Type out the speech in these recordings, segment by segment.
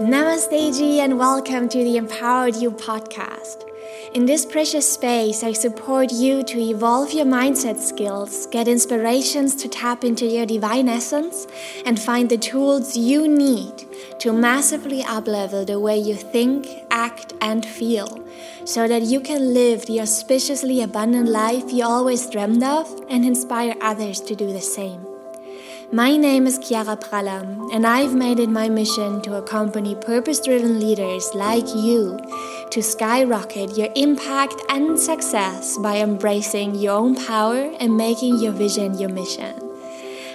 Namaste, G, and welcome to the Empowered You podcast. In this precious space, I support you to evolve your mindset skills, get inspirations to tap into your divine essence, and find the tools you need to massively uplevel the way you think, act, and feel, so that you can live the auspiciously abundant life you always dreamed of and inspire others to do the same. My name is Chiara Pralam, and I've made it my mission to accompany purpose driven leaders like you to skyrocket your impact and success by embracing your own power and making your vision your mission.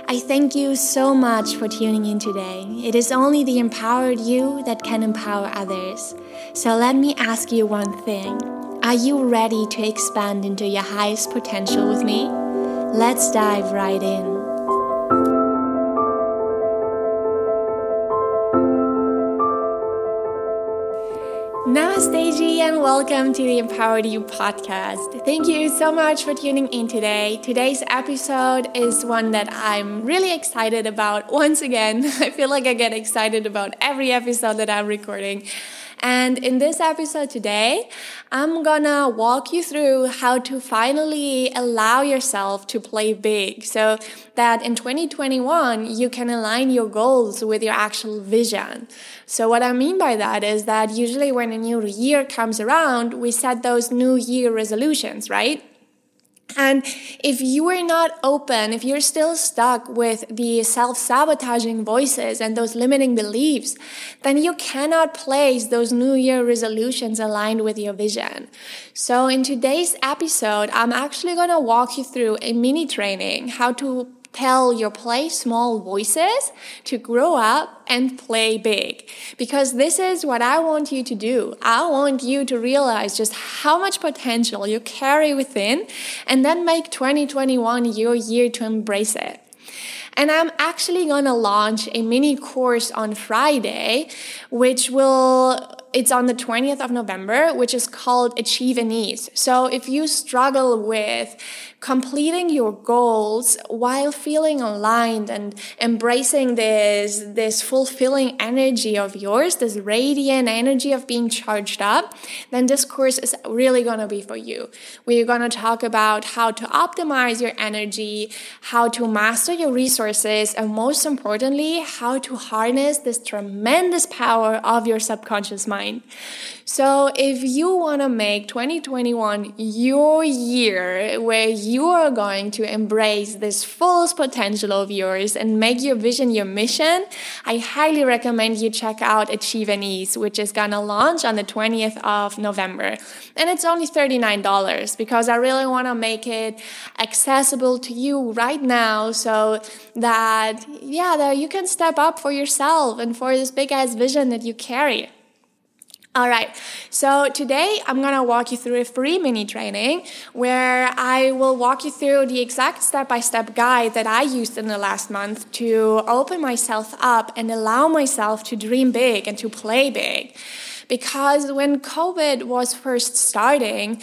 I thank you so much for tuning in today. It is only the empowered you that can empower others. So let me ask you one thing Are you ready to expand into your highest potential with me? Let's dive right in. Namaste, G, and welcome to the Empowered You podcast. Thank you so much for tuning in today. Today's episode is one that I'm really excited about. Once again, I feel like I get excited about every episode that I'm recording. And in this episode today, I'm gonna walk you through how to finally allow yourself to play big so that in 2021 you can align your goals with your actual vision. So, what I mean by that is that usually when a new year comes around, we set those new year resolutions, right? And if you are not open, if you're still stuck with the self sabotaging voices and those limiting beliefs, then you cannot place those New Year resolutions aligned with your vision. So, in today's episode, I'm actually going to walk you through a mini training how to tell your play small voices to grow up and play big. Because this is what I want you to do. I want you to realize just how much potential you carry within and then make 2021 your year to embrace it. And I'm actually going to launch a mini course on Friday, which will it's on the 20th of November, which is called Achieve an Ease. So if you struggle with completing your goals while feeling aligned and embracing this, this fulfilling energy of yours, this radiant energy of being charged up, then this course is really going to be for you. We're going to talk about how to optimize your energy, how to master your resources, and most importantly, how to harness this tremendous power of your subconscious mind. So if you want to make 2021 your year where you are going to embrace this fullest potential of yours and make your vision your mission, I highly recommend you check out Achieve an Ease, which is to launch on the 20th of November. And it's only $39 because I really want to make it accessible to you right now so that, yeah, that you can step up for yourself and for this big ass vision that you carry. All right, so today I'm gonna walk you through a free mini training where I will walk you through the exact step by step guide that I used in the last month to open myself up and allow myself to dream big and to play big. Because when COVID was first starting,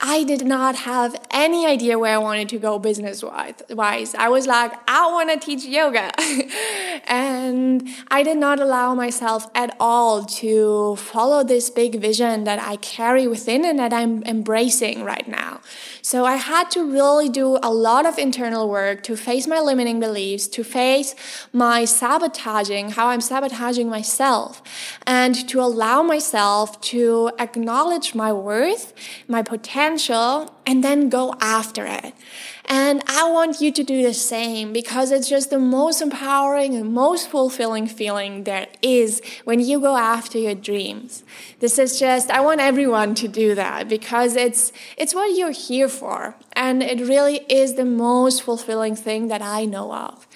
I did not have any idea where I wanted to go business wise. I was like, I want to teach yoga. and I did not allow myself at all to follow this big vision that I carry within and that I'm embracing right now. So I had to really do a lot of internal work to face my limiting beliefs, to face my sabotaging, how I'm sabotaging myself, and to allow myself to acknowledge my worth, my potential, and then go after it. And I want you to do the same because it's just the most empowering and most fulfilling feeling there is when you go after your dreams. This is just I want everyone to do that because it's it's what you're here for and it really is the most fulfilling thing that I know of.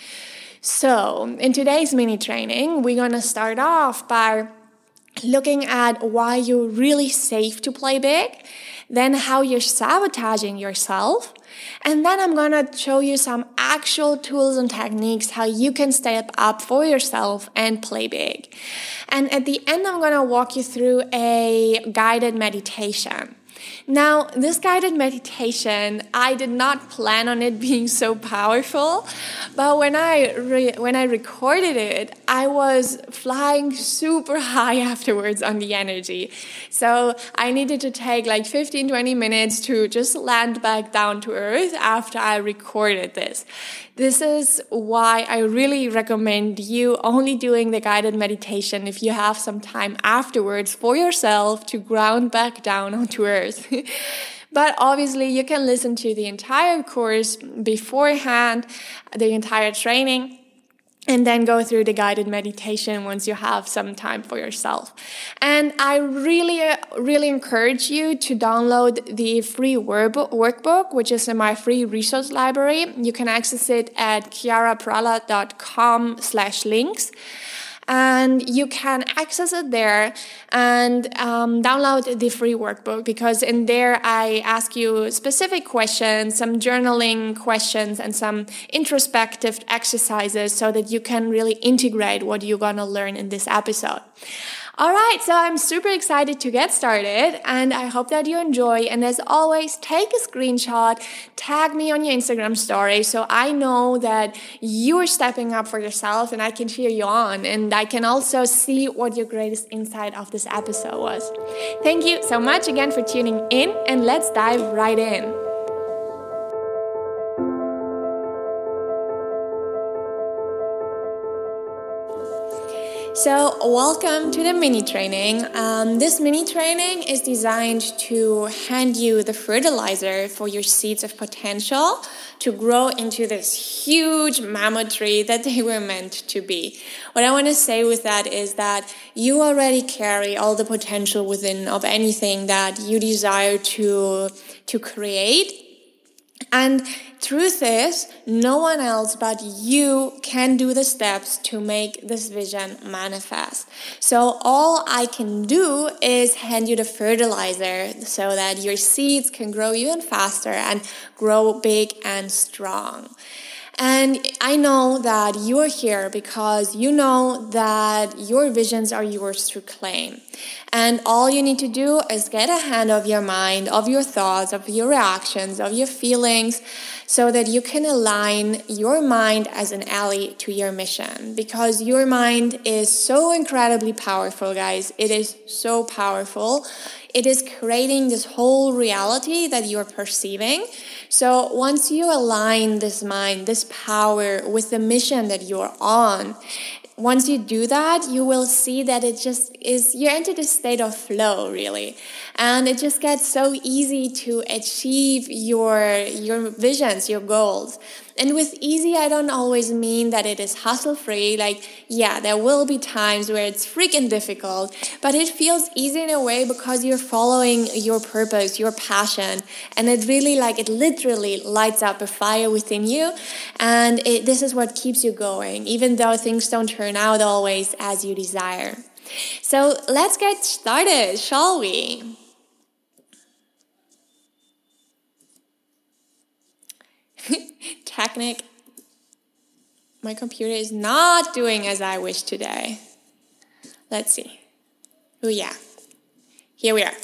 So, in today's mini training, we're going to start off by looking at why you're really safe to play big, then how you're sabotaging yourself, and then I'm gonna show you some actual tools and techniques how you can step up for yourself and play big. And at the end, I'm gonna walk you through a guided meditation. Now, this guided meditation, I did not plan on it being so powerful, but when I re- when I recorded it, I was flying super high afterwards on the energy. So, I needed to take like 15 20 minutes to just land back down to earth after I recorded this. This is why I really recommend you only doing the guided meditation if you have some time afterwards for yourself to ground back down onto earth. but obviously, you can listen to the entire course beforehand, the entire training and then go through the guided meditation once you have some time for yourself. And I really, really encourage you to download the free workbook, which is in my free resource library. You can access it at chiaraprala.com slash links and you can access it there and um, download the free workbook because in there I ask you specific questions, some journaling questions, and some introspective exercises so that you can really integrate what you're gonna learn in this episode. All right, so I'm super excited to get started and I hope that you enjoy. And as always, take a screenshot, tag me on your Instagram story so I know that you're stepping up for yourself and I can cheer you on. And I can also see what your greatest insight of this episode was. Thank you so much again for tuning in and let's dive right in. So, welcome to the mini training. Um, this mini training is designed to hand you the fertilizer for your seeds of potential to grow into this huge mammoth tree that they were meant to be. What I want to say with that is that you already carry all the potential within of anything that you desire to to create and truth is, no one else but you can do the steps to make this vision manifest. So all I can do is hand you the fertilizer so that your seeds can grow even faster and grow big and strong. And I know that you are here because you know that your visions are yours to claim. And all you need to do is get a hand of your mind, of your thoughts, of your reactions, of your feelings, so that you can align your mind as an ally to your mission. Because your mind is so incredibly powerful, guys. It is so powerful. It is creating this whole reality that you're perceiving. So once you align this mind, this power with the mission that you're on, once you do that, you will see that it just is, you enter the state of flow, really. And it just gets so easy to achieve your, your visions, your goals. And with easy, I don't always mean that it is hustle free. Like, yeah, there will be times where it's freaking difficult, but it feels easy in a way because you're following your purpose, your passion. And it really, like, it literally lights up a fire within you. And it, this is what keeps you going, even though things don't turn out always as you desire. So let's get started, shall we? Technic, my computer is not doing as I wish today. Let's see. Oh, yeah. Here we are.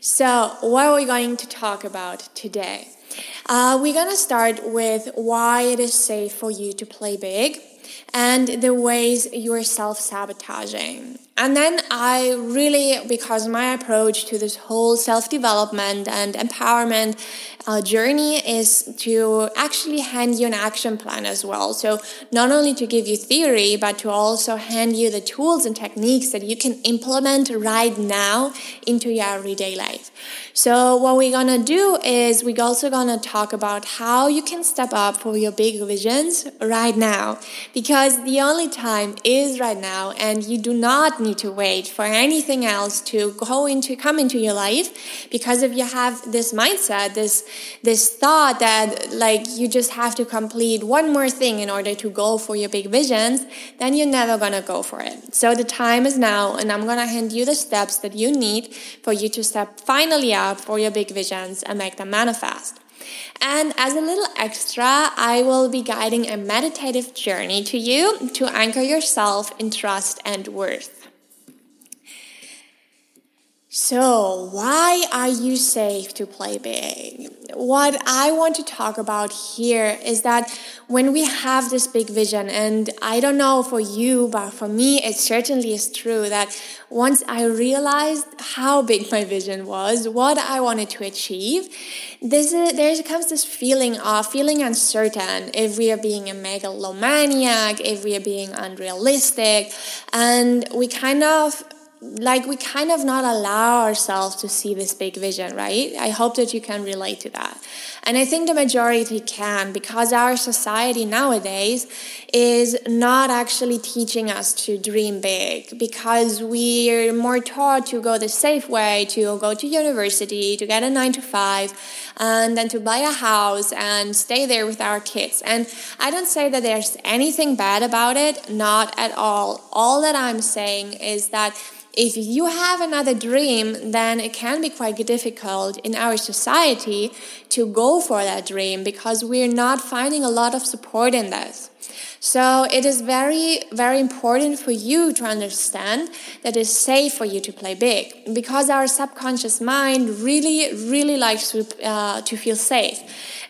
So, what are we going to talk about today? Uh, we're going to start with why it is safe for you to play big and the ways you're self sabotaging. And then I really, because my approach to this whole self development and empowerment uh, journey is to actually hand you an action plan as well. So, not only to give you theory, but to also hand you the tools and techniques that you can implement right now into your everyday life. So, what we're gonna do is we're also gonna talk about how you can step up for your big visions right now. Because the only time is right now, and you do not need to wait for anything else to go into come into your life. Because if you have this mindset, this this thought that like you just have to complete one more thing in order to go for your big visions, then you're never gonna go for it. So the time is now, and I'm gonna hand you the steps that you need for you to step finally up for your big visions and make them manifest. And as a little extra, I will be guiding a meditative journey to you to anchor yourself in trust and worth. So, why are you safe to play big? What I want to talk about here is that when we have this big vision, and I don't know for you, but for me, it certainly is true that once I realized how big my vision was, what I wanted to achieve, this is, there comes this feeling of feeling uncertain if we are being a megalomaniac, if we are being unrealistic, and we kind of like we kind of not allow ourselves to see this big vision, right? I hope that you can relate to that. And I think the majority can because our society nowadays is not actually teaching us to dream big because we're more taught to go the safe way, to go to university, to get a nine to five, and then to buy a house and stay there with our kids. And I don't say that there's anything bad about it, not at all. All that I'm saying is that if you have another dream, then it can be quite difficult in our society to go for that dream because we're not finding a lot of support in this. So it is very, very important for you to understand that it's safe for you to play big because our subconscious mind really, really likes to, uh, to feel safe.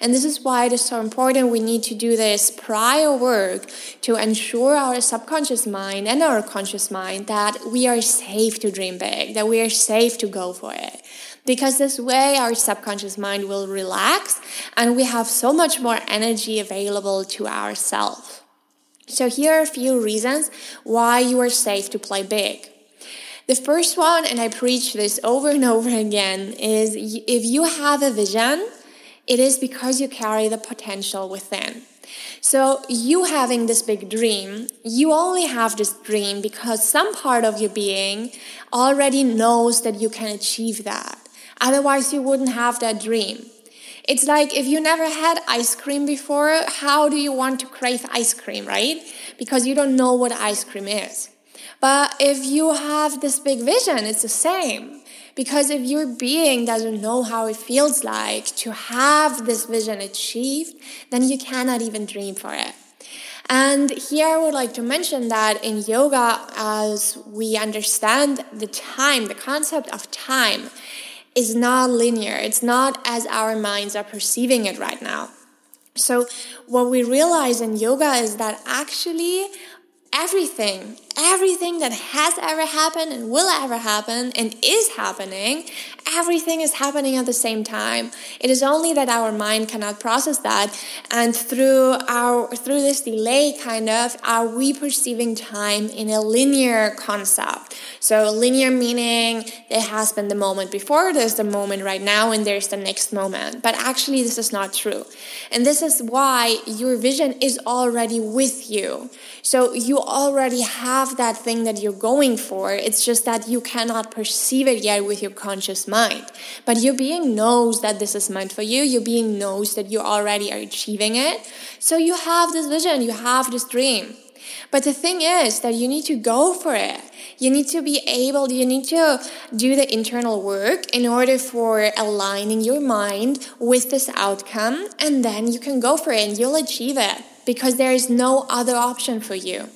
And this is why it is so important. We need to do this prior work to ensure our subconscious mind and our conscious mind that we are safe to dream big, that we are safe to go for it because this way our subconscious mind will relax and we have so much more energy available to ourselves. So here are a few reasons why you are safe to play big. The first one, and I preach this over and over again, is if you have a vision, it is because you carry the potential within. So, you having this big dream, you only have this dream because some part of your being already knows that you can achieve that. Otherwise, you wouldn't have that dream. It's like if you never had ice cream before, how do you want to crave ice cream, right? Because you don't know what ice cream is. But if you have this big vision, it's the same. Because if your being doesn't know how it feels like to have this vision achieved, then you cannot even dream for it. And here I would like to mention that in yoga, as we understand the time, the concept of time, is not linear. It's not as our minds are perceiving it right now. So, what we realize in yoga is that actually everything, everything that has ever happened and will ever happen and is happening, everything is happening at the same time. It is only that our mind cannot process that, and through our through this delay, kind of, are we perceiving time in a linear concept? So linear meaning there has been the moment before, there's the moment right now, and there's the next moment. But actually, this is not true, and this is why your vision is already with you. So you already have that thing that you're going for. It's just that you cannot perceive it yet with your conscious mind. But your being knows that this is meant for you. Your being knows that you already are achieving it. So you have this vision, you have this dream. But the thing is that you need to go for it. You need to be able, you need to do the internal work in order for aligning your mind with this outcome, and then you can go for it and you'll achieve it because there is no other option for you.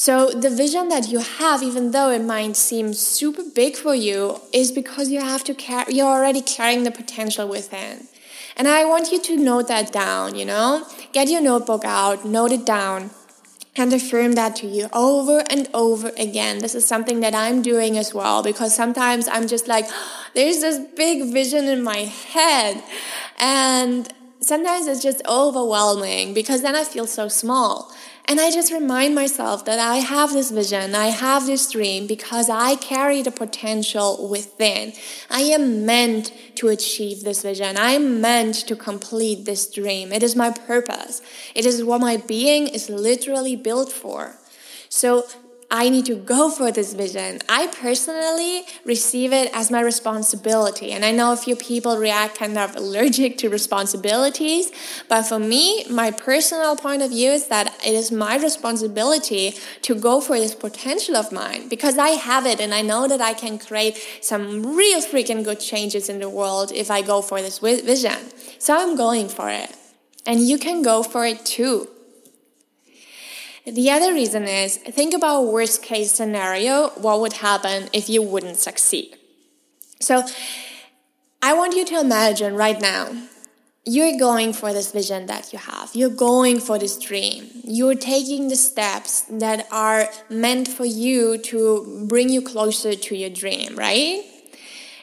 So, the vision that you have, even though it might seem super big for you, is because you have to carry, you're already carrying the potential within. And I want you to note that down, you know? Get your notebook out, note it down, and affirm that to you over and over again. This is something that I'm doing as well because sometimes I'm just like, there's this big vision in my head. And sometimes it's just overwhelming because then I feel so small. And I just remind myself that I have this vision, I have this dream because I carry the potential within. I am meant to achieve this vision. I am meant to complete this dream. It is my purpose. It is what my being is literally built for. So I need to go for this vision. I personally receive it as my responsibility. And I know a few people react kind of allergic to responsibilities, but for me, my personal point of view is that it is my responsibility to go for this potential of mine because I have it and I know that I can create some real freaking good changes in the world if I go for this vision. So I'm going for it. And you can go for it too. The other reason is think about worst case scenario, what would happen if you wouldn't succeed. So I want you to imagine right now you're going for this vision that you have. You're going for this dream. You're taking the steps that are meant for you to bring you closer to your dream, right?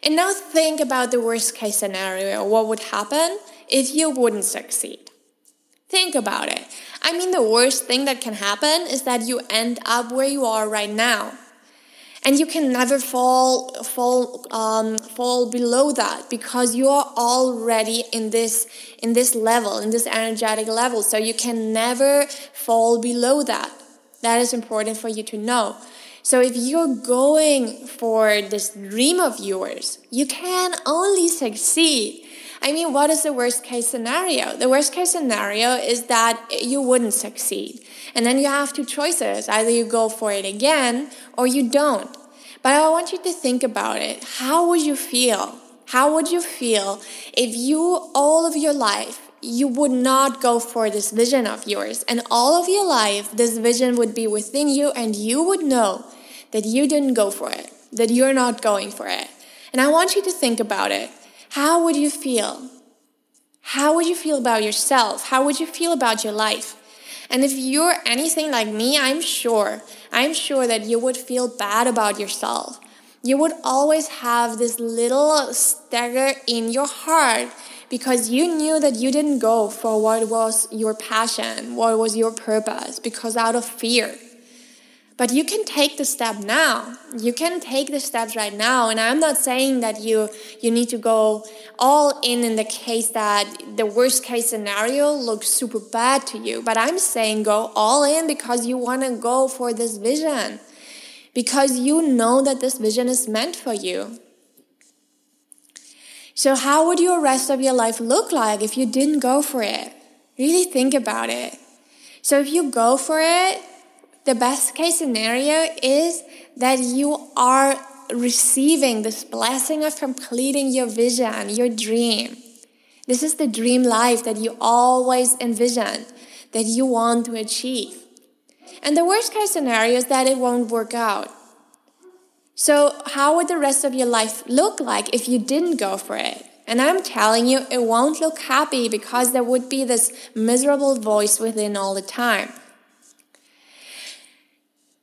And now think about the worst case scenario. What would happen if you wouldn't succeed? Think about it. I mean, the worst thing that can happen is that you end up where you are right now. And you can never fall fall um, fall below that because you are already in this in this level in this energetic level. So you can never fall below that. That is important for you to know. So if you're going for this dream of yours you can only succeed I mean, what is the worst case scenario? The worst case scenario is that you wouldn't succeed. And then you have two choices. Either you go for it again or you don't. But I want you to think about it. How would you feel? How would you feel if you, all of your life, you would not go for this vision of yours, and all of your life, this vision would be within you, and you would know that you didn't go for it, that you're not going for it. And I want you to think about it. How would you feel? How would you feel about yourself? How would you feel about your life? And if you're anything like me, I'm sure, I'm sure that you would feel bad about yourself. You would always have this little stagger in your heart because you knew that you didn't go for what was your passion, what was your purpose, because out of fear. But you can take the step now. You can take the steps right now. And I'm not saying that you, you need to go all in in the case that the worst case scenario looks super bad to you. But I'm saying go all in because you want to go for this vision. Because you know that this vision is meant for you. So, how would your rest of your life look like if you didn't go for it? Really think about it. So, if you go for it, the best case scenario is that you are receiving this blessing of completing your vision, your dream. This is the dream life that you always envisioned, that you want to achieve. And the worst case scenario is that it won't work out. So, how would the rest of your life look like if you didn't go for it? And I'm telling you, it won't look happy because there would be this miserable voice within all the time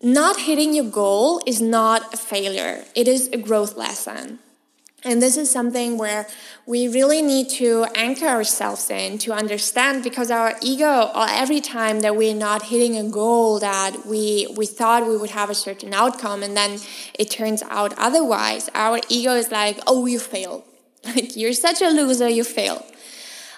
not hitting your goal is not a failure, it is a growth lesson. And this is something where we really need to anchor ourselves in to understand because our ego, every time that we're not hitting a goal that we, we thought we would have a certain outcome and then it turns out otherwise, our ego is like, oh, you failed. Like, you're such a loser, you failed.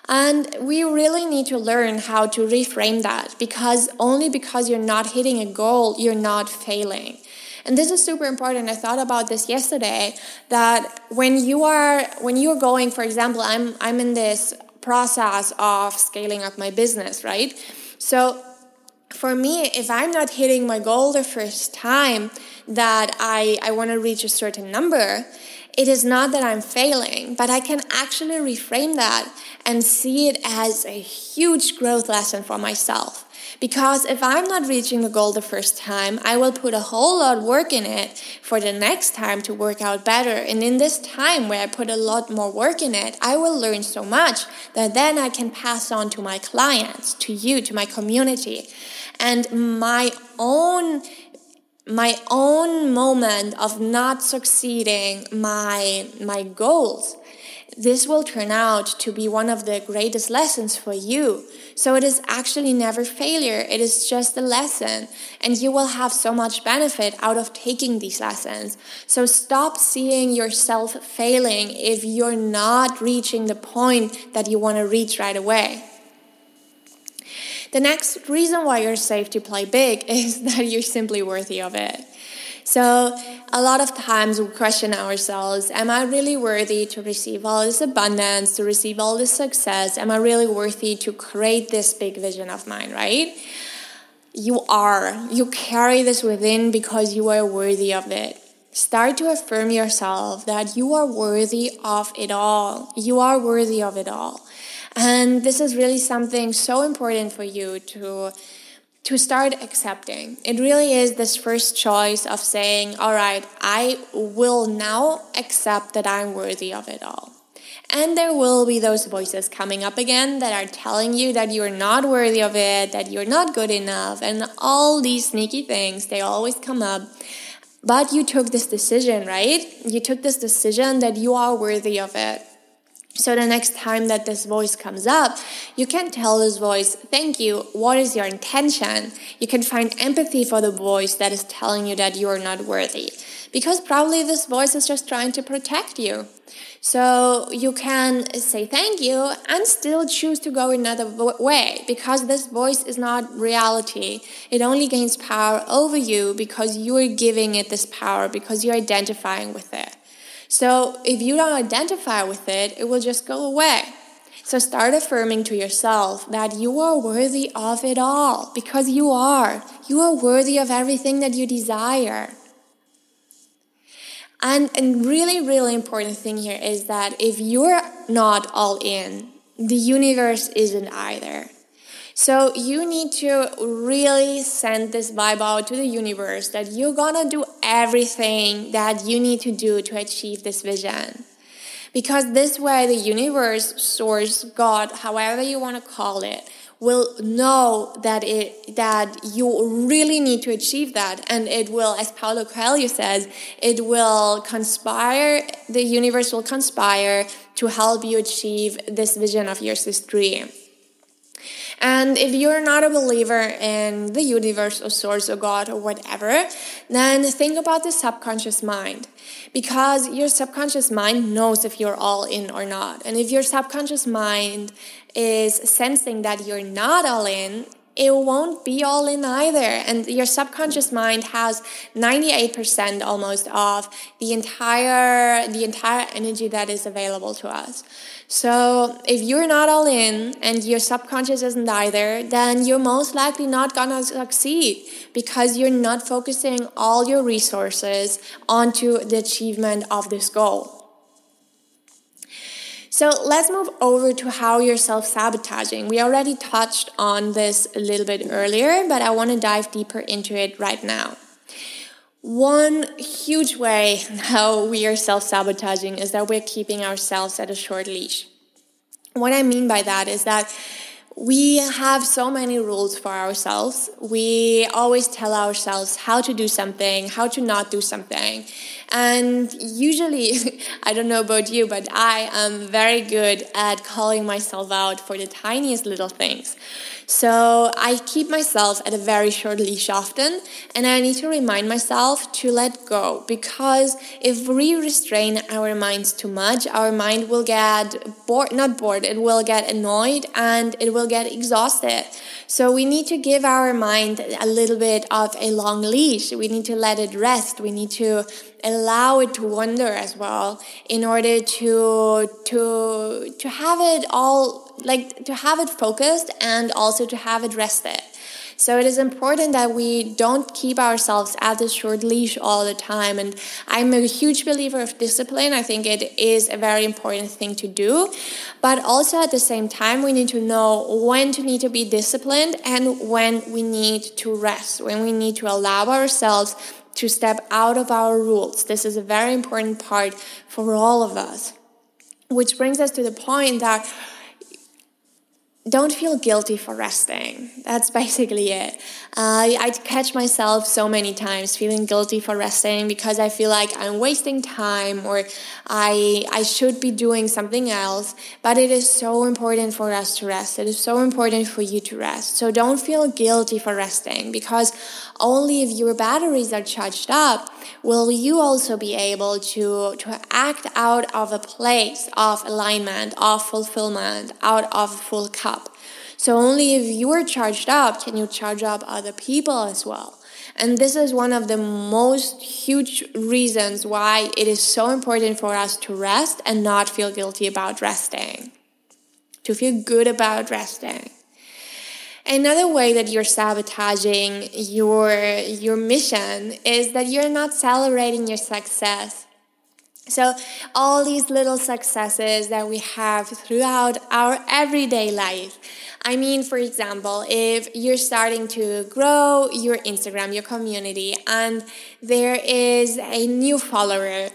And we really need to learn how to reframe that because only because you're not hitting a goal, you're not failing. And this is super important. I thought about this yesterday that when you are when you're going, for example, I'm I'm in this process of scaling up my business, right? So for me, if I'm not hitting my goal the first time that I, I want to reach a certain number, it is not that I'm failing, but I can actually reframe that and see it as a huge growth lesson for myself. Because if I'm not reaching a goal the first time, I will put a whole lot of work in it for the next time to work out better. And in this time where I put a lot more work in it, I will learn so much that then I can pass on to my clients, to you, to my community. And my own my own moment of not succeeding my my goals. This will turn out to be one of the greatest lessons for you. So it is actually never failure. It is just a lesson. And you will have so much benefit out of taking these lessons. So stop seeing yourself failing if you're not reaching the point that you want to reach right away the next reason why you're safe to play big is that you're simply worthy of it. So, a lot of times we question ourselves Am I really worthy to receive all this abundance, to receive all this success? Am I really worthy to create this big vision of mine, right? You are. You carry this within because you are worthy of it. Start to affirm yourself that you are worthy of it all. You are worthy of it all. And this is really something so important for you to to start accepting. It really is this first choice of saying, all right, I will now accept that I'm worthy of it all. And there will be those voices coming up again that are telling you that you're not worthy of it, that you're not good enough, and all these sneaky things, they always come up. But you took this decision, right? You took this decision that you are worthy of it. So the next time that this voice comes up, you can tell this voice, thank you, what is your intention? You can find empathy for the voice that is telling you that you are not worthy. Because probably this voice is just trying to protect you. So you can say thank you and still choose to go another way because this voice is not reality. It only gains power over you because you're giving it this power, because you're identifying with it. So if you don't identify with it, it will just go away. So start affirming to yourself that you are worthy of it all because you are. You are worthy of everything that you desire. And a really, really important thing here is that if you're not all in, the universe isn't either. So you need to really send this vibe out to the universe that you're gonna do everything that you need to do to achieve this vision. Because this way, the universe, source, God, however you wanna call it, will know that it that you really need to achieve that and it will as paulo coelho says it will conspire the universe will conspire to help you achieve this vision of yours this dream and if you're not a believer in the universe or source or God or whatever, then think about the subconscious mind. Because your subconscious mind knows if you're all in or not. And if your subconscious mind is sensing that you're not all in, it won't be all in either. And your subconscious mind has 98% almost of the entire the entire energy that is available to us. So if you're not all in and your subconscious isn't either, then you're most likely not gonna succeed because you're not focusing all your resources onto the achievement of this goal. So let's move over to how you're self sabotaging. We already touched on this a little bit earlier, but I want to dive deeper into it right now. One huge way how we are self sabotaging is that we're keeping ourselves at a short leash. What I mean by that is that we have so many rules for ourselves. We always tell ourselves how to do something, how to not do something. And usually, I don't know about you, but I am very good at calling myself out for the tiniest little things. So I keep myself at a very short leash often, and I need to remind myself to let go because if we restrain our minds too much, our mind will get bored, not bored, it will get annoyed and it will get exhausted. So we need to give our mind a little bit of a long leash. We need to let it rest. We need to allow it to wander as well in order to to to have it all like to have it focused and also to have it rested so it is important that we don't keep ourselves at this short leash all the time. And I'm a huge believer of discipline. I think it is a very important thing to do. But also at the same time, we need to know when to need to be disciplined and when we need to rest, when we need to allow ourselves to step out of our rules. This is a very important part for all of us. Which brings us to the point that don't feel guilty for resting. That's basically it. Uh, I catch myself so many times feeling guilty for resting because I feel like I'm wasting time or I I should be doing something else. But it is so important for us to rest. It is so important for you to rest. So don't feel guilty for resting because only if your batteries are charged up will you also be able to to act out of a place of alignment, of fulfillment, out of full cup. So only if you are charged up can you charge up other people as well. And this is one of the most huge reasons why it is so important for us to rest and not feel guilty about resting. To feel good about resting. Another way that you're sabotaging your your mission is that you're not celebrating your success. So, all these little successes that we have throughout our everyday life. I mean, for example, if you're starting to grow your Instagram, your community, and there is a new follower,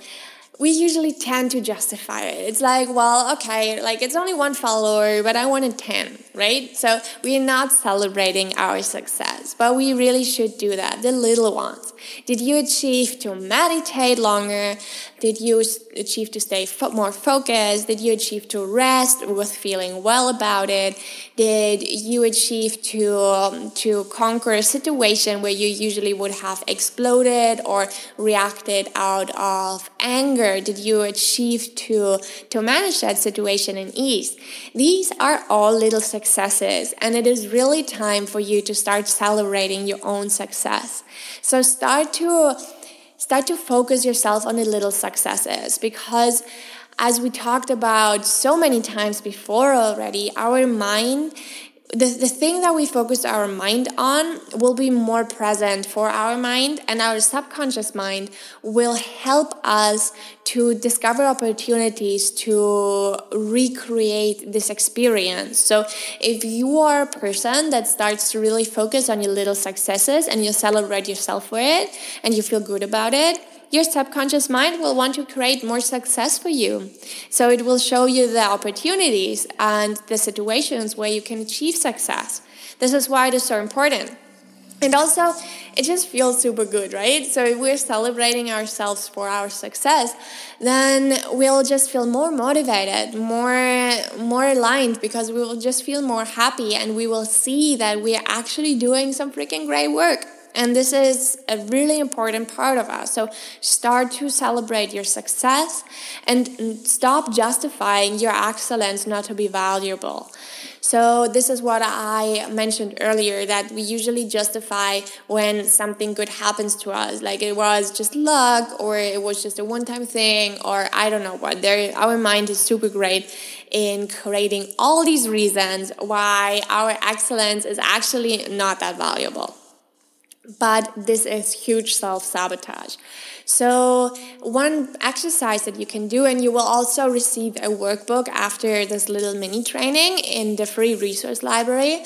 we usually tend to justify it. It's like, well, okay, like it's only one follower, but I wanted 10, right? So we're not celebrating our success, but we really should do that, the little ones. Did you achieve to meditate longer? Did you achieve to stay fo more focused? Did you achieve to rest with feeling well about it? Did you achieve to um, to conquer a situation where you usually would have exploded or reacted out of anger? Did you achieve to to manage that situation in ease? These are all little successes, and it is really time for you to start celebrating your own success. So start to start to focus yourself on the little successes because as we talked about so many times before already, our mind the, the thing that we focus our mind on will be more present for our mind and our subconscious mind will help us to discover opportunities to recreate this experience. So if you are a person that starts to really focus on your little successes and you celebrate yourself for it and you feel good about it your subconscious mind will want to create more success for you. So it will show you the opportunities and the situations where you can achieve success. This is why it is so important. And also, it just feels super good, right? So if we're celebrating ourselves for our success, then we'll just feel more motivated, more more aligned because we will just feel more happy and we will see that we're actually doing some freaking great work. And this is a really important part of us. So start to celebrate your success and stop justifying your excellence not to be valuable. So, this is what I mentioned earlier that we usually justify when something good happens to us, like it was just luck or it was just a one time thing or I don't know what. There, our mind is super great in creating all these reasons why our excellence is actually not that valuable but this is huge self sabotage. So, one exercise that you can do, and you will also receive a workbook after this little mini training in the free resource library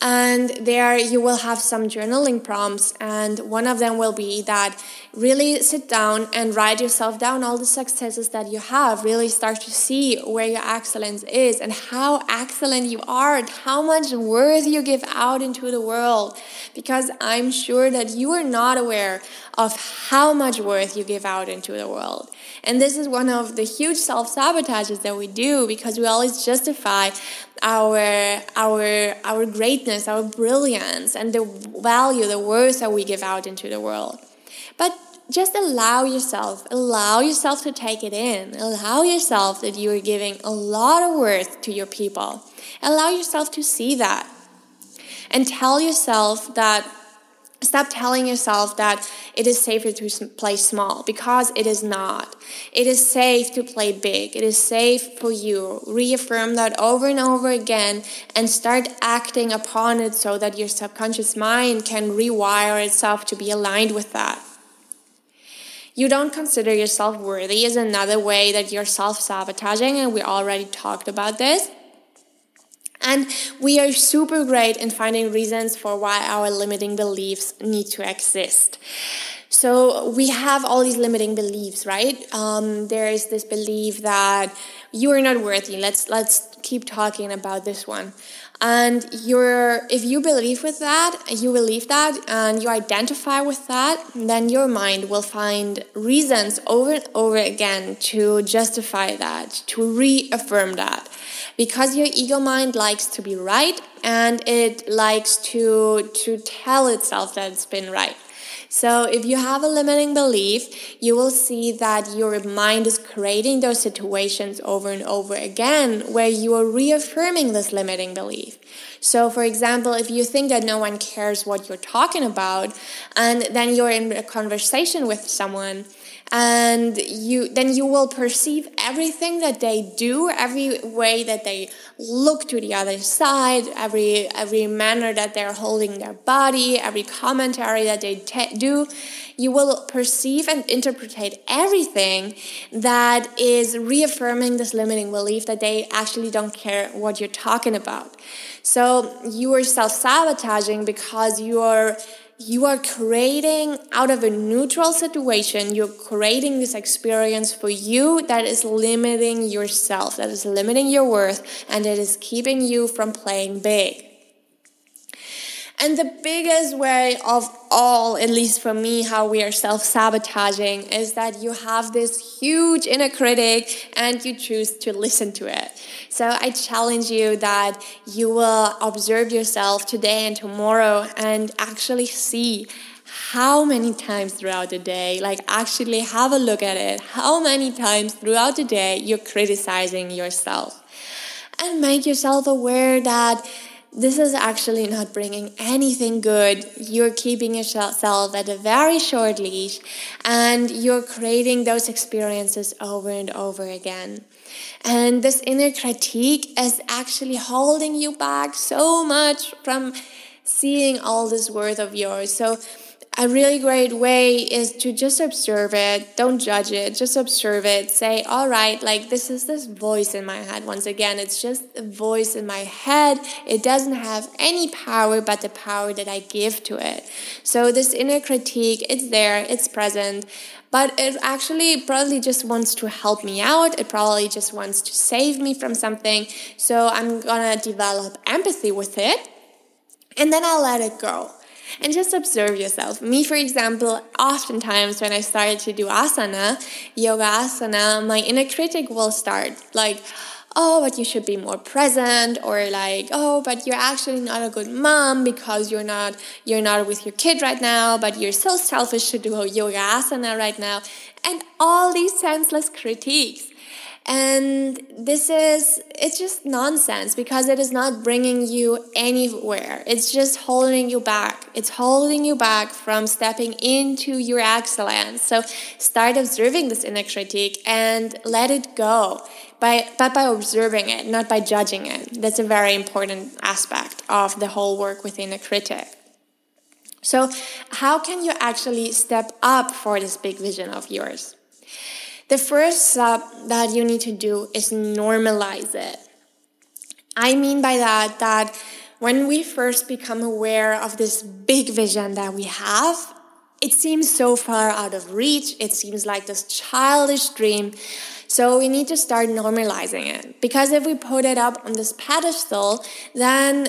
and there you will have some journaling prompts and one of them will be that really sit down and write yourself down. All the successes that you have really start to see where your excellence is and how excellent you are and how much worth you give out into the world. Because i'm sure that you are not aware of how much worth you give out into the world. And this is one of the huge self sabotages that we do because we always justify our our our greatness, our brilliance, and the value, the worth that we give out into the world. But just allow yourself, allow yourself to take it in. Allow yourself that you are giving a lot of worth to your people. Allow yourself to see that. And tell yourself that Stop telling yourself that it is safer to play small because it is not. It is safe to play big. It is safe for you. Reaffirm that over and over again and start acting upon it so that your subconscious mind can rewire itself to be aligned with that. You don't consider yourself worthy is another way that you're self sabotaging, and we already talked about this. And we are super great in finding reasons for why our limiting beliefs need to exist. So we have all these limiting beliefs, right? Um, there is this belief that you are not worthy. Let's let's keep talking about this one. And you're if you believe with that, you believe that, and you identify with that, then your mind will find reasons over and over again to justify that, to reaffirm that. Because your ego mind likes to be right and it likes to to tell itself that it's been right so if you have a limiting belief you will see that your mind is creating those situations over and over again where you are reaffirming this limiting belief. So for example if you think that no one cares what you're talking about and then you're in a conversation with someone and you then you will perceive everything that they do every way that they look to the other side every every manner that they're holding their body every commentary that they do. You will perceive and interpret everything that is reaffirming this limiting belief that they actually don't care what you're talking about. So you are self-sabotaging because you're you are creating out of a neutral situation, you're creating this experience for you that is limiting yourself, that is limiting your worth, and that is keeping you from playing big. And the biggest way of all, at least for me, how we are self sabotaging is that you have this huge inner critic and you choose to listen to it. So I challenge you that you will observe yourself today and tomorrow and actually see how many times throughout the day, like actually have a look at it, how many times throughout the day you're criticizing yourself. And make yourself aware that this is actually not bringing anything good. You're keeping yourself at a very short leash and you're creating those experiences over and over again. And this inner critique is actually holding you back so much from seeing all this worth of yours. So a really great way is to just observe it. Don't judge it. Just observe it. Say, all right, like this is this voice in my head. Once again, it's just a voice in my head. It doesn't have any power but the power that I give to it. So this inner critique, it's there, it's present but it actually probably just wants to help me out. It probably just wants to save me from something. So I'm gonna develop empathy with it and then I'll let it go and just observe yourself. Me, for example, oftentimes when I started to do asana, yoga asana, my inner critic will start like, oh, but you should be more present, or like, oh, but you're actually not a good mom because you're not you're not with your kid right now, but you're so selfish to do yoga asana right now, and all these senseless critiques. And this is, it's just nonsense because it is not bringing you anywhere. It's just holding you back. It's holding you back from stepping into your excellence. So start observing this inner critique and let it go. By, but by observing it, not by judging it. That's a very important aspect of the whole work within a critic. So, how can you actually step up for this big vision of yours? The first step that you need to do is normalize it. I mean by that, that when we first become aware of this big vision that we have, it seems so far out of reach. It seems like this childish dream. So we need to start normalizing it. Because if we put it up on this pedestal, then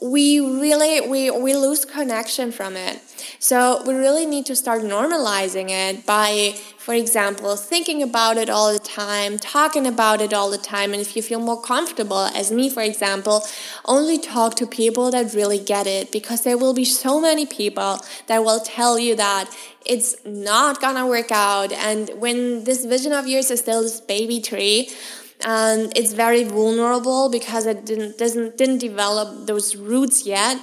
we really we, we lose connection from it so we really need to start normalizing it by for example thinking about it all the time talking about it all the time and if you feel more comfortable as me for example only talk to people that really get it because there will be so many people that will tell you that it's not gonna work out and when this vision of yours is still this baby tree and it's very vulnerable because it didn't doesn't didn't develop those roots yet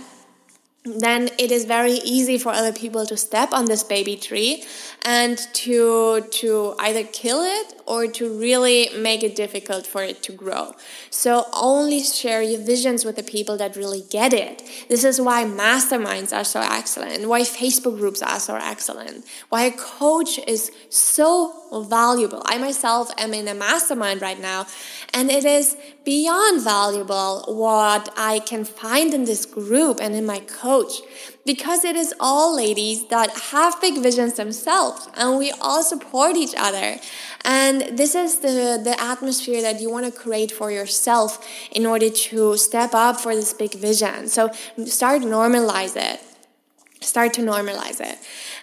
then it is very easy for other people to step on this baby tree and to to either kill it or to really make it difficult for it to grow. So only share your visions with the people that really get it. This is why masterminds are so excellent, why Facebook groups are so excellent, why a coach is so valuable. I myself am in a mastermind right now and it is beyond valuable what I can find in this group and in my coach because it is all ladies that have big visions themselves and we all support each other. And this is the, the atmosphere that you want to create for yourself in order to step up for this big vision. So start normalize it. Start to normalize it.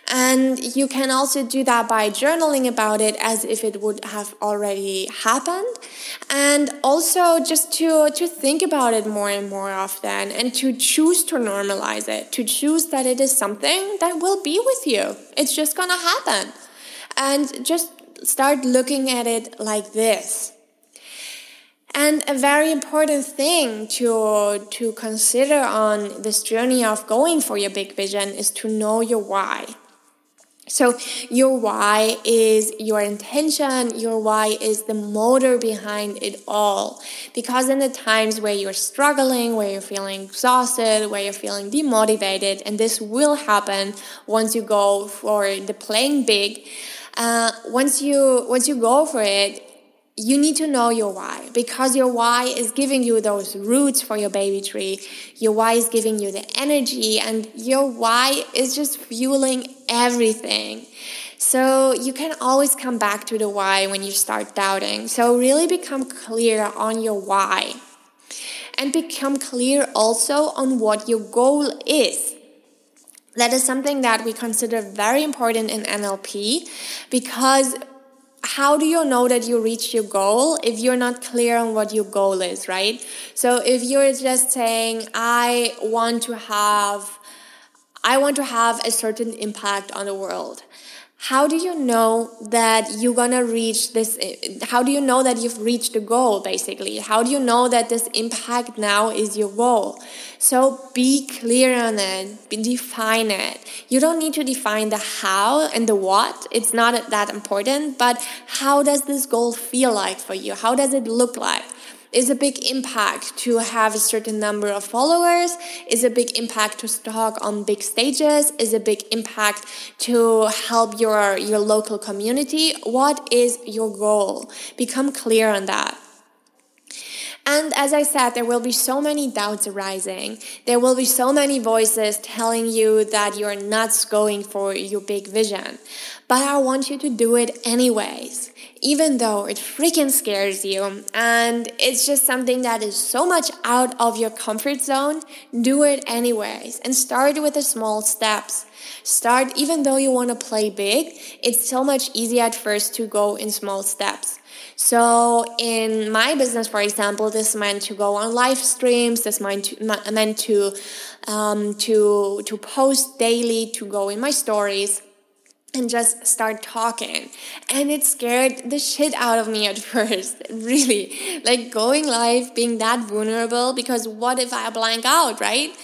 And you can also do that by journaling about it as if it would have already happened. And also just to, to think about it more and more often and to choose to normalize it, to choose that it is something that will be with you. It's just gonna happen. And just start looking at it like this. And a very important thing to, to consider on this journey of going for your big vision is to know your why. So, your why is your intention, your why is the motor behind it all. Because in the times where you're struggling, where you're feeling exhausted, where you're feeling demotivated, and this will happen once you go for the playing big, uh, once you once you go for it, you need to know your why because your why is giving you those roots for your baby tree. Your why is giving you the energy, and your why is just fueling everything. So you can always come back to the why when you start doubting. So really become clear on your why and become clear also on what your goal is. That is something that we consider very important in NLP because how do you know that you reach your goal if you're not clear on what your goal is, right? So if you're just saying, I want to have, I want to have a certain impact on the world how do you know that you're gonna reach this how do you know that you've reached the goal basically? How do you know that this impact now is your goal so be clear on it. Define it. You don't need to define the how and the what. It's not that important but how does this goal feel like for you? How does it look like is a big impact to have a certain number of followers, is a big impact to talk on big stages, is a big impact to help your, your local community. What is your goal? Become clear on that. And as I said, there will be so many doubts arising. There will be so many voices telling you that you're nuts going for your big vision. But I want you to do it anyways even though it freaking scares you and it's just something that is so much out of your comfort zone, do it anyways and start with the small steps. Start, even though you want to play big, it's so much easier at first to go in small steps. So in my business, for example, this meant to go on live streams. This meant to, meant to um, to to post daily, to go in my stories and just start talking. And it scared the shit out of me at first, really. Like going live, being that vulnerable, because what if I blank out, right?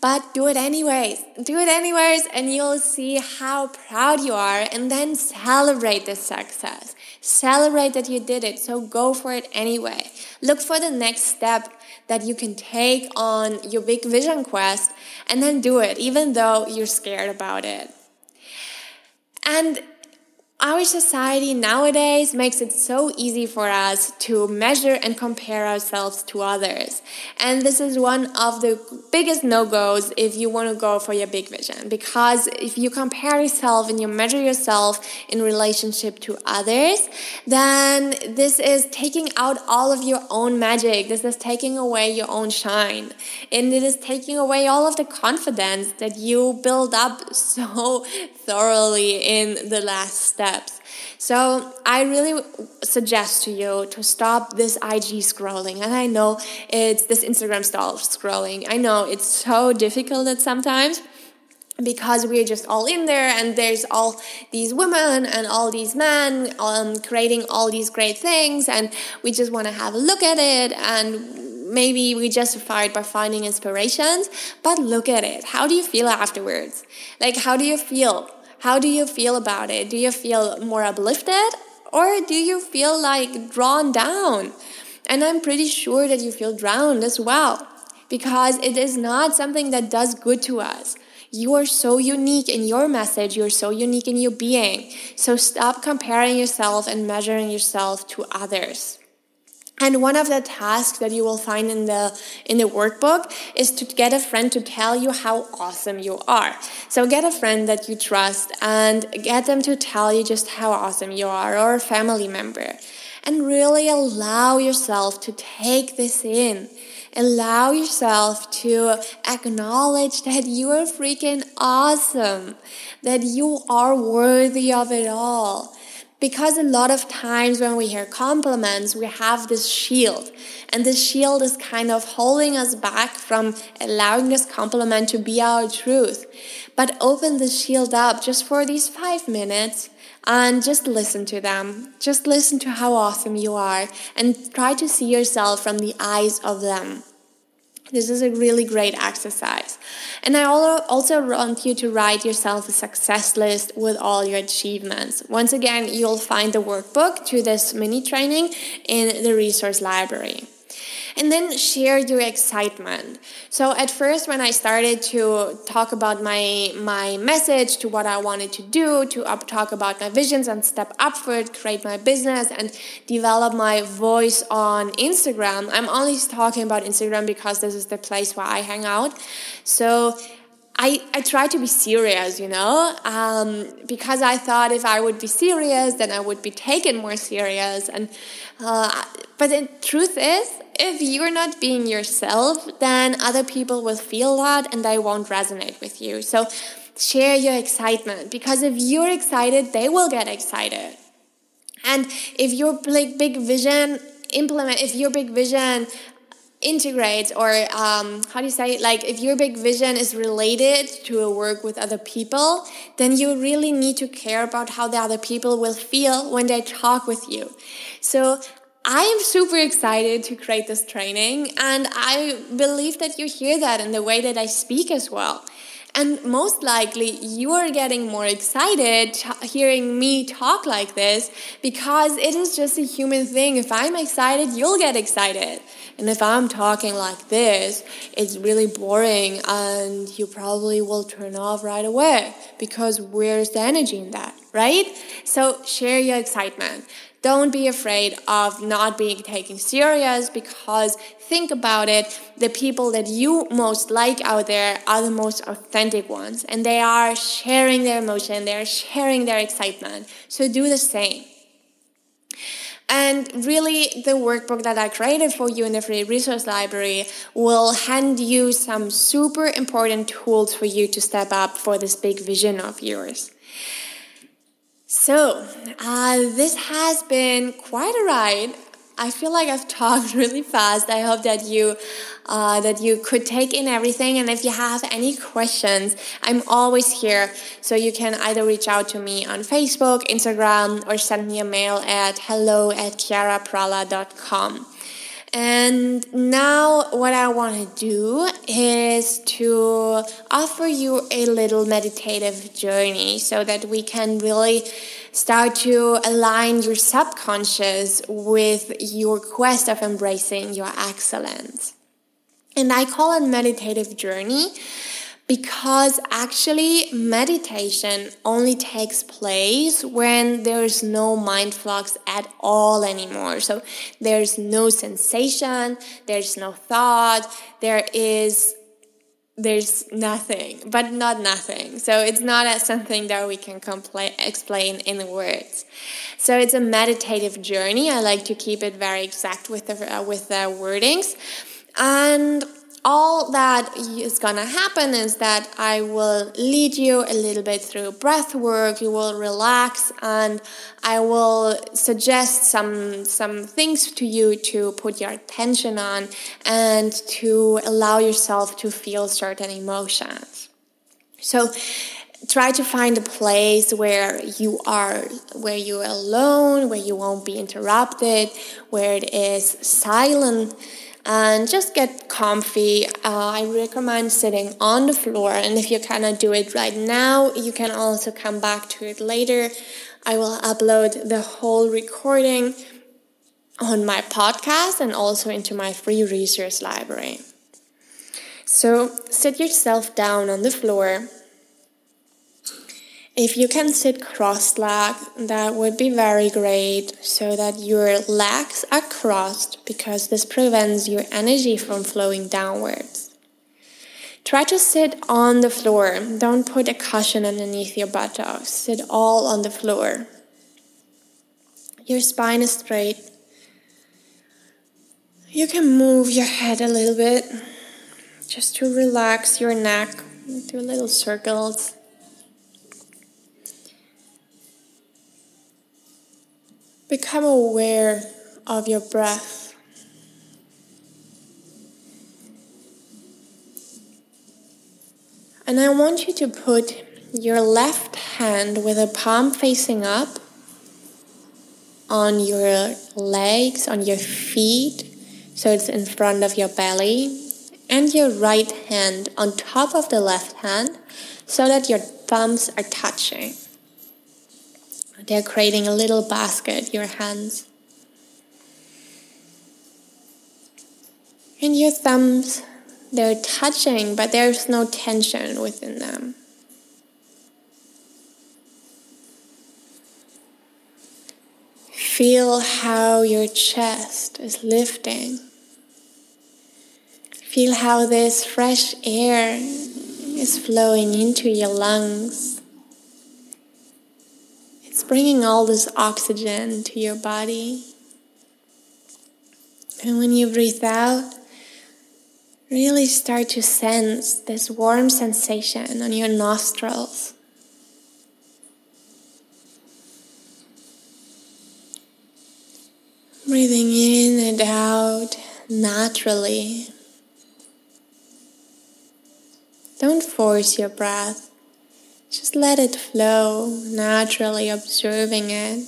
But do it anyways. Do it anyways, and you'll see how proud you are, and then celebrate the success. Celebrate that you did it, so go for it anyway. Look for the next step that you can take on your big vision quest, and then do it, even though you're scared about it. And our society nowadays makes it so easy for us to measure and compare ourselves to others. And this is one of the biggest no goes if you want to go for your big vision. Because if you compare yourself and you measure yourself in relationship to others, then this is taking out all of your own magic. This is taking away your own shine. And it is taking away all of the confidence that you build up so thoroughly in the last steps. So I really suggest to you to stop this IG scrolling. And I know it's this Instagram style scrolling. I know it's so difficult at sometimes because we're just all in there and there's all these women and all these men um, creating all these great things and we just want to have a look at it and maybe we justify it by finding inspirations but look at it how do you feel afterwards like how do you feel how do you feel about it? Do you feel more uplifted or do you feel like drawn down? And I'm pretty sure that you feel drowned as well because it is not something that does good to us. You are so unique in your message, you're so unique in your being. So stop comparing yourself and measuring yourself to others. And one of the tasks that you will find in the in the workbook is to get a friend to tell you how awesome you are. So get a friend that you trust and get them to tell you just how awesome you are or a family member. And really allow yourself to take this in. Allow yourself to acknowledge that you are freaking awesome, that you are worthy of it all because a lot of times when we hear compliments, we have this shield, and this shield is kind of holding us back from allowing this compliment to be our truth. But open the shield up just for these five minutes and just listen to them. Just listen to how awesome you are and try to see yourself from the eyes of them. This is a really great exercise. And I also want you to write yourself a success list with all your achievements. Once again, you'll find the workbook to this mini training in the resource library and then share your excitement. So at first when I started to talk about my my message to what I wanted to do, to up talk about my visions and step up for it, create my business and develop my voice on Instagram. I'm only talking about Instagram because this is the place where I hang out. So I, I try to be serious, you know, um, because I thought if I would be serious, then I would be taken more serious. And uh, but the truth is, if you're not being yourself, then other people will feel that and they won't resonate with you. So share your excitement because if you're excited, they will get excited. And if your big, big vision implement, if your big vision integrates or um, how do you say like if your big vision is related to a work with other people then you really need to care about how the other people will feel when they talk with you so I am super excited to create this training, and I believe that you hear that in the way that I speak as well. And most likely, you are getting more excited hearing me talk like this because it is just a human thing. If I'm excited, you'll get excited. And if I'm talking like this, it's really boring and you probably will turn off right away because where's the energy in that, right? So share your excitement. Don't be afraid of not being taken serious because think about it the people that you most like out there are the most authentic ones and they are sharing their emotion, they're sharing their excitement. So do the same. And really, the workbook that I created for you in the free resource library will hand you some super important tools for you to step up for this big vision of yours. So, uh, this has been quite a ride. I feel like I've talked really fast. I hope that you uh, that you could take in everything. And if you have any questions, I'm always here. So you can either reach out to me on Facebook, Instagram, or send me a mail at hello at chiaraprala.com. And now, what I want to do is to offer you a little meditative journey so that we can really start to align your subconscious with your quest of embracing your excellence. And I call it meditative journey because actually meditation only takes place when there's no mind flux at all anymore. So there's no sensation there's no thought there is there's nothing but not nothing. So it's not something that we can compla- explain in words. So it's a meditative journey. I like to keep it very exact with the uh, with the wordings. And all that is gonna happen is that I will lead you a little bit through breath work. You will relax, and I will suggest some some things to you to put your attention on and to allow yourself to feel certain emotions. So try to find a place where you are where you're alone where you won't be interrupted where it is silent and just get comfy. Uh, I recommend sitting on the floor, and if you cannot do it right now, you can also come back to it later. I will upload the whole recording on my podcast and also into my free resource library. So sit yourself down on the floor if you can sit cross legged, that would be very great so that your legs are crossed because this prevents your energy from flowing downwards. Try to sit on the floor. Don't put a cushion underneath your buttocks. Sit all on the floor. Your spine is straight. You can move your head a little bit just to relax your neck, do little circles. Become aware of your breath. And I want you to put your left hand with a palm facing up on your legs, on your feet, so it's in front of your belly. and your right hand on top of the left hand so that your thumbs are touching. They're creating a little basket, your hands. And your thumbs, they're touching, but there's no tension within them. Feel how your chest is lifting. Feel how this fresh air is flowing into your lungs. It's bringing all this oxygen to your body. And when you breathe out, really start to sense this warm sensation on your nostrils. Breathing in and out naturally. Don't force your breath. Just let it flow, naturally observing it.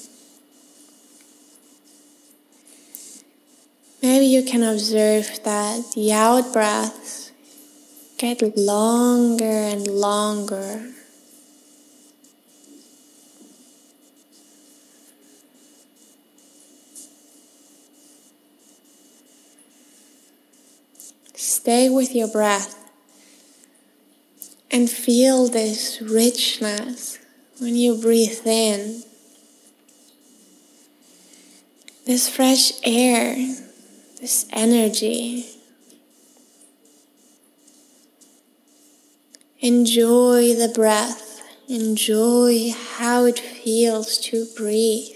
Maybe you can observe that the out breaths get longer and longer. Stay with your breath and feel this richness when you breathe in. This fresh air, this energy. Enjoy the breath, enjoy how it feels to breathe.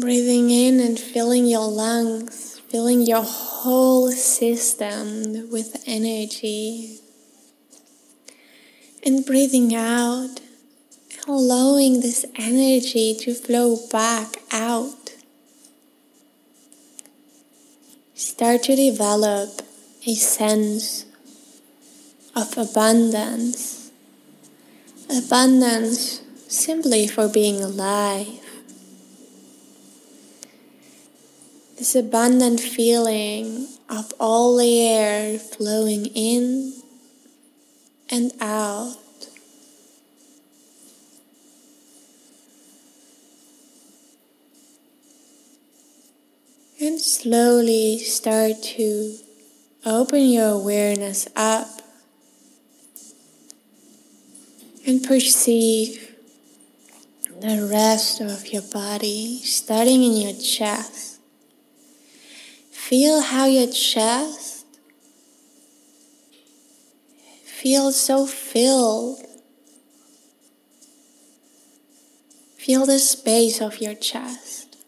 Breathing in and filling your lungs, filling your whole system with energy. And breathing out, allowing this energy to flow back out. Start to develop a sense of abundance. Abundance simply for being alive this abundant feeling of all the air flowing in and out. And slowly start to open your awareness up and perceive the rest of your body starting in your chest. Feel how your chest feels so filled. Feel the space of your chest,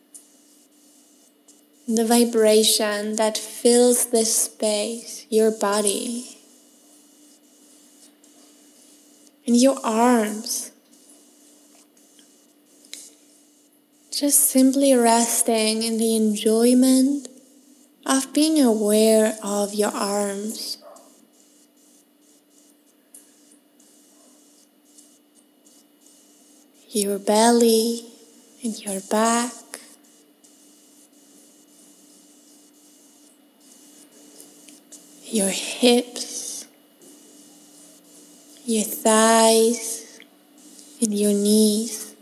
the vibration that fills this space, your body, and your arms. Just simply resting in the enjoyment of being aware of your arms. Your belly and your back. Your hips, your thighs, and your knees,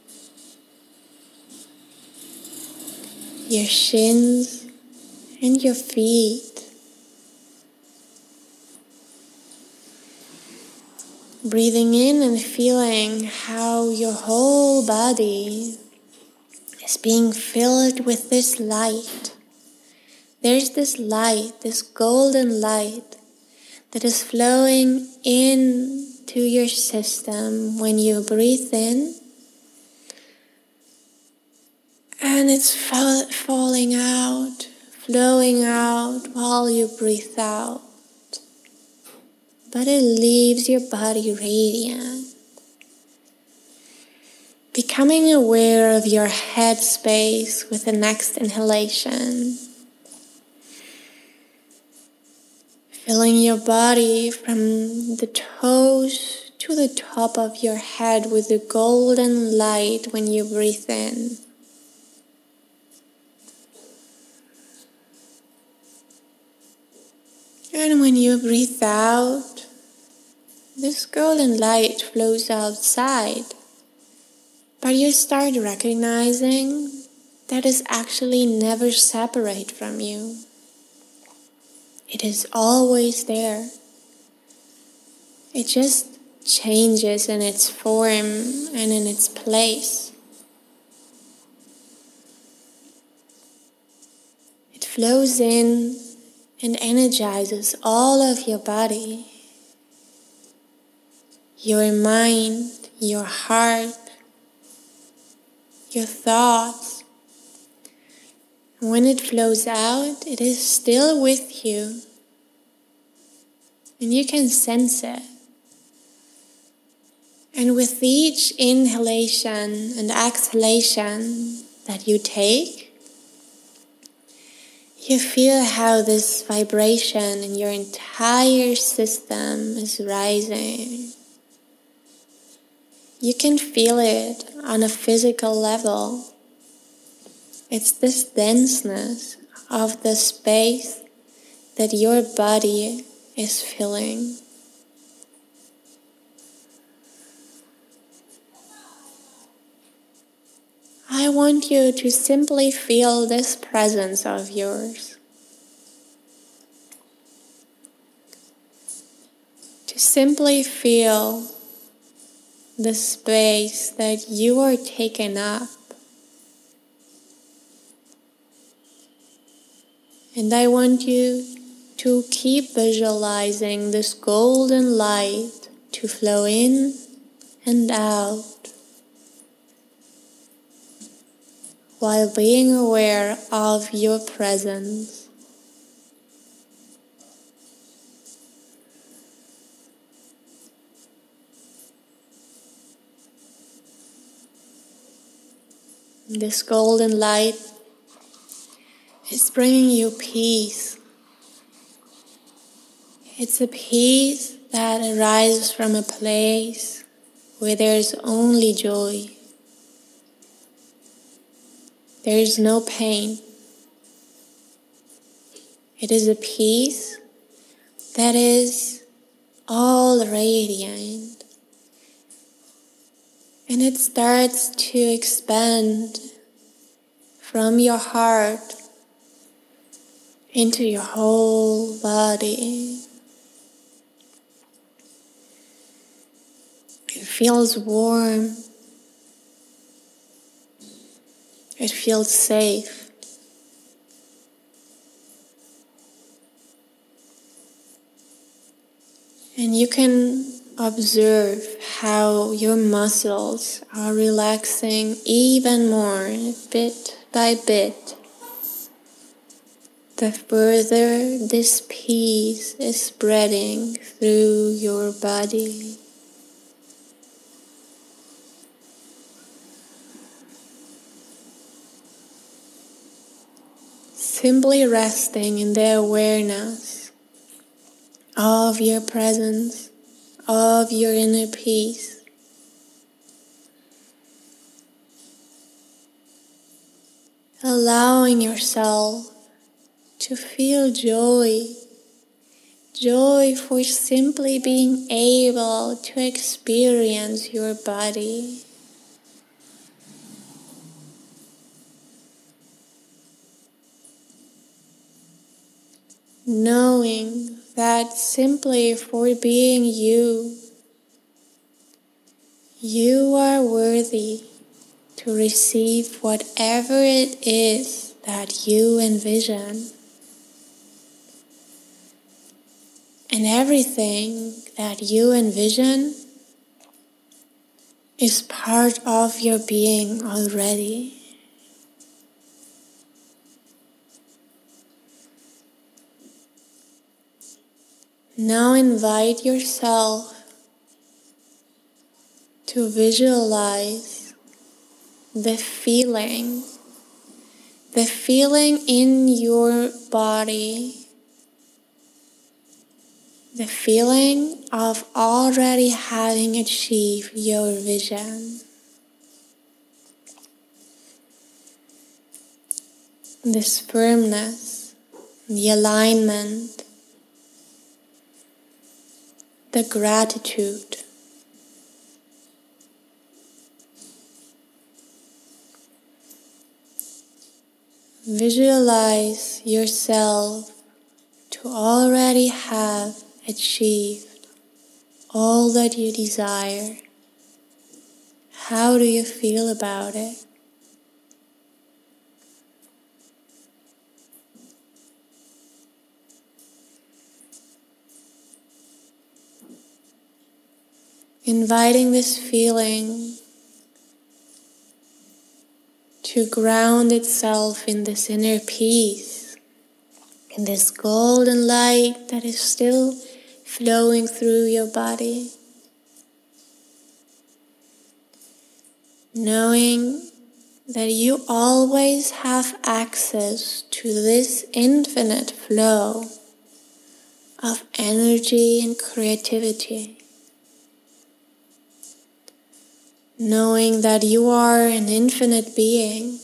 your shins, and your feet. Breathing in and feeling how your whole body is being filled with this light. There's this light, this golden light that is flowing into your system when you breathe in. And it's falling out flowing out while you breathe out. But it leaves your body radiant. Becoming aware of your head space with the next inhalation. Filling your body from the toes to the top of your head with the golden light when you breathe in. And when you breathe out, this golden light flows outside. But you start recognizing that is actually never separate from you. It is always there. It just changes in its form and in its place. It flows in and energizes all of your body, your mind, your heart, your thoughts. When it flows out, it is still with you. And you can sense it. And with each inhalation and exhalation that you take, you feel how this vibration in your entire system is rising. You can feel it on a physical level. It's this denseness of the space that your body is filling. I want you to simply feel this presence of yours. To simply feel the space that you are taking up. And I want you to keep visualizing this golden light to flow in and out while being aware of your presence. This golden light is bringing you peace. It's a peace that arises from a place where there's only joy. There is no pain. It is a peace that is all radiant and it starts to expand from your heart into your whole body. It feels warm. It feels safe. And you can Observe how your muscles are relaxing even more bit by bit. The further this peace is spreading through your body. Simply resting in the awareness of your presence of your inner peace. Allowing yourself to feel joy, joy for simply being able to experience your body. Knowing that simply for being you, you are worthy to receive whatever it is that you envision. And everything that you envision is part of your being already. Now invite yourself to visualize the feeling, the feeling in your body the feeling of already having achieved your vision. This firmness, the alignment, the gratitude. Visualize yourself to already have achieved all that you desire. How do you feel about it? Inviting this feeling to ground itself in this inner peace, in this golden light that is still flowing through your body. Knowing that you always have access to this infinite flow of energy and creativity. Knowing that you are an infinite being,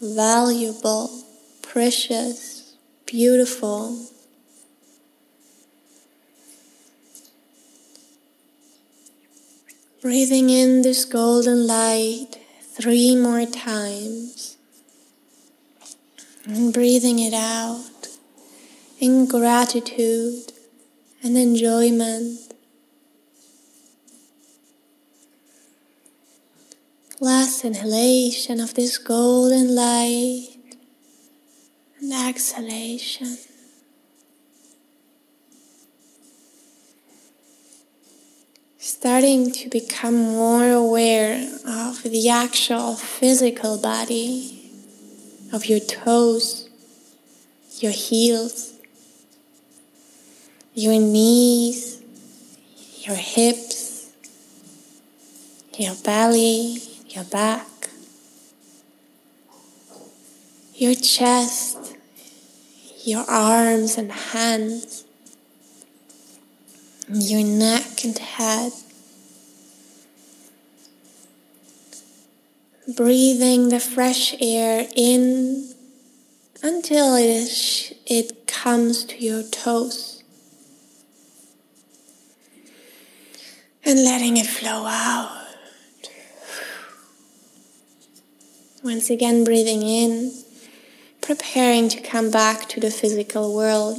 valuable, precious, beautiful. Breathing in this golden light three more times and breathing it out in gratitude and enjoyment. Last inhalation of this golden light and exhalation. Starting to become more aware of the actual physical body, of your toes, your heels, your knees, your hips, your belly, your back, your chest, your arms and hands, your neck and head. Breathing the fresh air in until it, it comes to your toes. And letting it flow out. Once again, breathing in, preparing to come back to the physical world,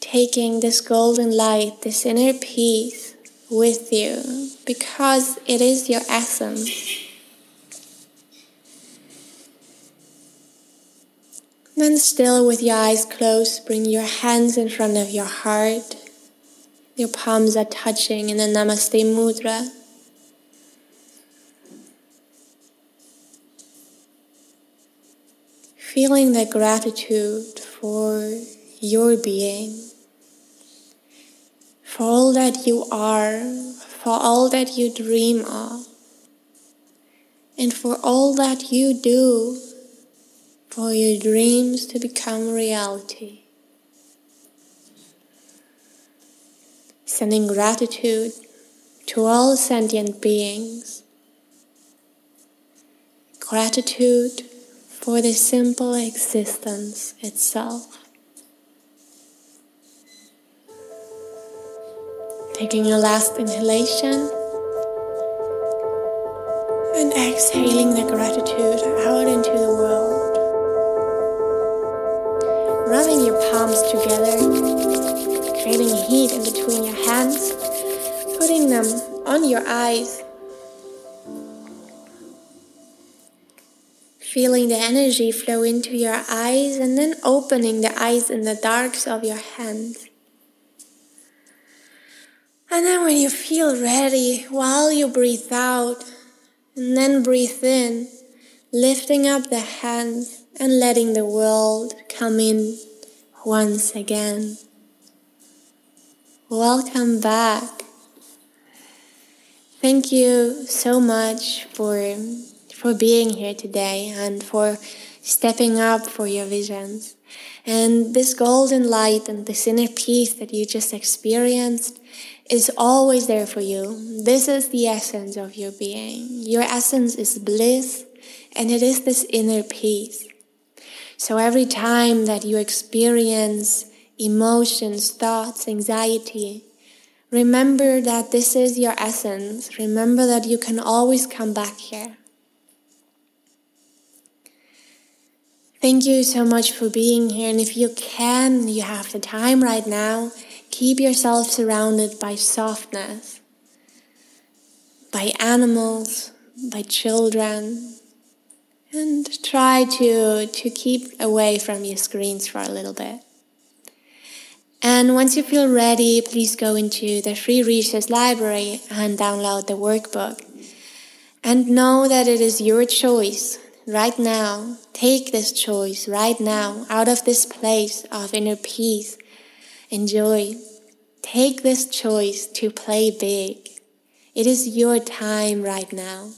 taking this golden light, this inner peace with you because it is your essence. Then, still with your eyes closed, bring your hands in front of your heart. Your palms are touching in the Namaste Mudra. Feeling the gratitude for your being, for all that you are, for all that you dream of, and for all that you do for your dreams to become reality. Sending gratitude to all sentient beings. Gratitude for the simple existence itself. Taking your last inhalation and exhaling the gratitude out into the world. Rubbing your palms together, creating heat in between your hands, putting them on your eyes feeling the energy flow into your eyes and then opening the eyes in the darks of your hands. And then when you feel ready, while you breathe out and then breathe in, lifting up the hands and letting the world come in once again. Welcome back. Thank you so much for for being here today and for stepping up for your visions. And this golden light and this inner peace that you just experienced is always there for you. This is the essence of your being. Your essence is bliss, and it is this inner peace. So every time that you experience emotions, thoughts, anxiety, remember that this is your essence. Remember that you can always come back here. Thank you so much for being here. And if you can, you have the time right now, keep yourself surrounded by softness, by animals, by children, and try to, to keep away from your screens for a little bit. And once you feel ready, please go into the free resource library and download the workbook. And know that it is your choice right now. Take this choice right now out of this place of inner peace and joy. Take this choice to play big. It is your time right now.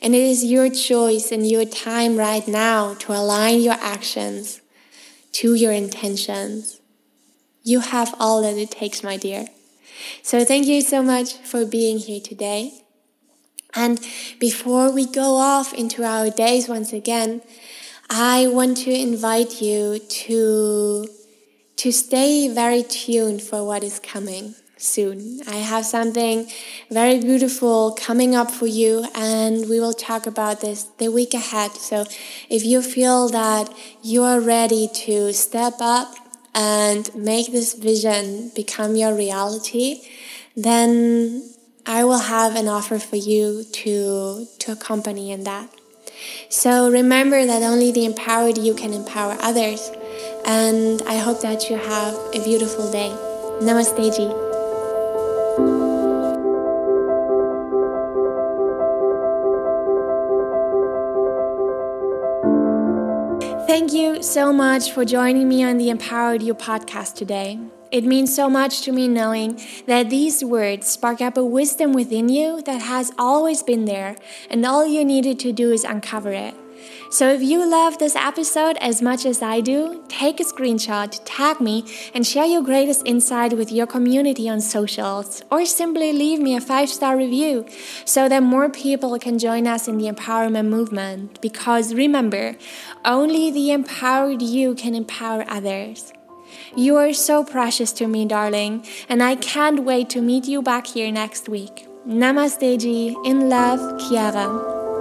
And it is your choice and your time right now to align your actions to your intentions. You have all that it takes, my dear. So thank you so much for being here today. And before we go off into our days once again, I want to invite you to, to stay very tuned for what is coming soon. I have something very beautiful coming up for you, and we will talk about this the week ahead. So if you feel that you are ready to step up and make this vision become your reality, then I will have an offer for you to, to accompany in that. So remember that only the empowered you can empower others. And I hope that you have a beautiful day. Namaste ji. Thank you so much for joining me on the Empowered You podcast today. It means so much to me knowing that these words spark up a wisdom within you that has always been there, and all you needed to do is uncover it. So if you love this episode as much as I do, take a screenshot, tag me, and share your greatest insight with your community on socials, or simply leave me a five star review so that more people can join us in the empowerment movement. Because remember, only the empowered you can empower others. You are so precious to me, darling, and I can't wait to meet you back here next week. Namaste, Ji. In love, Chiara.